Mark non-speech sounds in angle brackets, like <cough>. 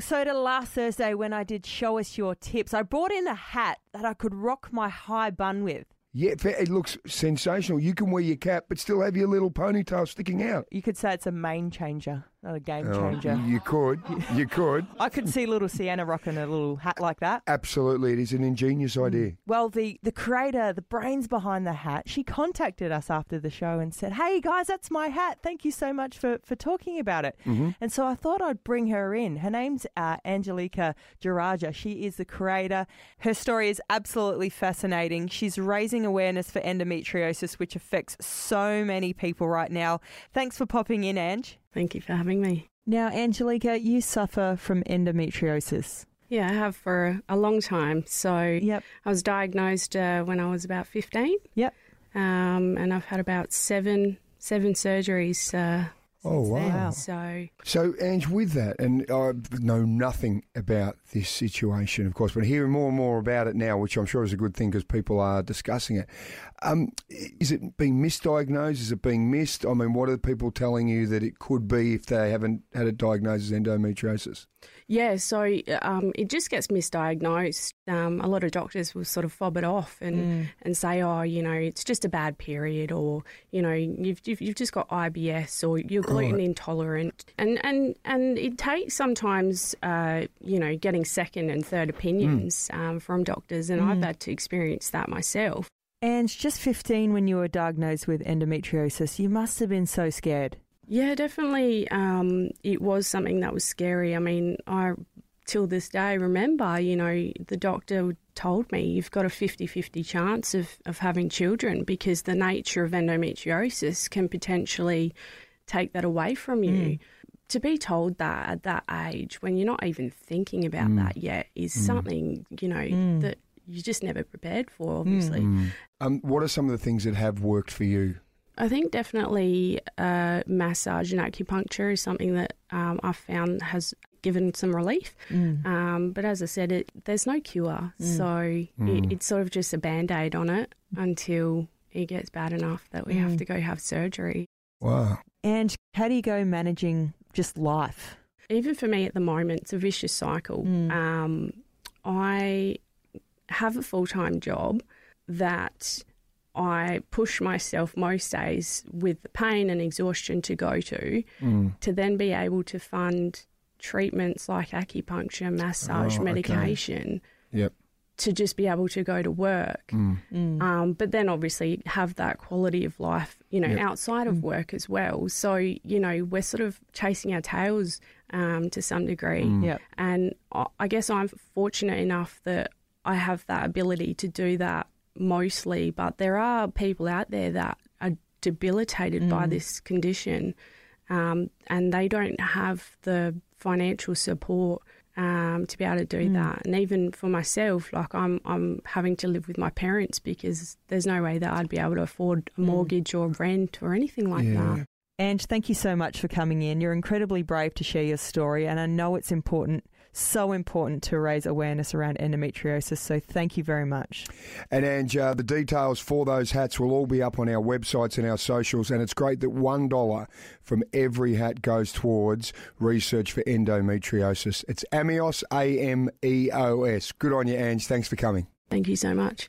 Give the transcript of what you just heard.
So to last Thursday when I did show us your tips, I brought in a hat that I could rock my high bun with. Yeah, it looks sensational. You can wear your cap, but still have your little ponytail sticking out. You could say it's a main changer, not a game Oh, changer. you could. You could. <laughs> I could see little Sienna rocking a little hat like that. Absolutely, it is an ingenious idea. Well, the, the creator, the brains behind the hat, she contacted us after the show and said, Hey guys, that's my hat. Thank you so much for, for talking about it. And so I thought I'd bring her in. Her name's uh, Angelica Jaraja. She is the creator. Her story is absolutely fascinating. She's raising awareness for endometriosis, which affects so many people right now. Thanks for popping in, Ange. Thank you for having me. Now, Angelica, you suffer from endometriosis. Yeah, I have for a long time. So Yep. I was diagnosed uh, when I was about 15, Yep. um, and I've had about seven seven surgeries. Uh, Oh, then. wow. So So, Ange, with that, and I know nothing about this situation, of course, but hearing more and more about it now, which I'm sure is a good thing because people are discussing it. Um, is it being misdiagnosed? Is it being missed? I mean, what are people telling you that it could be if they haven't had it diagnosed as endometriosis? Yeah, so um, it just gets misdiagnosed. Um, a lot of doctors will sort of fob it off and and say, oh, you know, it's just a bad period, or you know, you've you've, you've just got IBS, or you're gluten intolerant, and and and it takes sometimes, uh, you know, getting second and third opinions um, from doctors, and I've had to experience that myself. And just 15 when you were diagnosed with endometriosis, you must have been so scared. Yeah, definitely. Um, it was something that was scary. I mean, I till this day remember, you know, the doctor told me you've got a 50-50 chance of, of having children because the nature of endometriosis can potentially take that away from you. Mm. To be told that at that age, when you're not even thinking about mm. that yet, is mm. something, you know, that you're just never prepared for, obviously. Um, what are some of the things that have worked for you? I think definitely uh, massage and acupuncture is something that um, I've found has given some relief. Um, but as I said, it, there's no cure, so it, it's sort of just a band aid on it until it gets bad enough that we have to go have surgery. Wow. And how do you go managing just life? Even for me at the moment, it's a vicious cycle. Um, I have a full time job that I push myself most days with the pain and exhaustion to go to, mm. to then be able to fund treatments like acupuncture, massage, Oh, okay. medication. Yep. To just be able to go to work, mm. Mm. um, but then obviously have that quality of life, you know, Yep. outside of work as well. So you know, we're sort of chasing our tails um, to some degree. Yep. And I I guess I'm fortunate enough that I have that ability to do that mostly, but there are people out there that are debilitated by this condition um, and they don't have the financial support um, to be able to do that. And even for myself, like I'm, I'm having to live with my parents because there's no way that I'd be able to afford a mortgage or rent or anything like Yeah. that. Ange, thank you so much for coming in. You're incredibly brave to share your story, and I know it's important, so important to raise awareness around endometriosis. So thank you very much. And Ange, uh, the details for those hats will all be up on our websites and our socials. And it's great that $1 from every hat goes towards research for endometriosis. It's Ameos, A M E O S. Good on you, Ange. Thanks for coming. Thank you so much.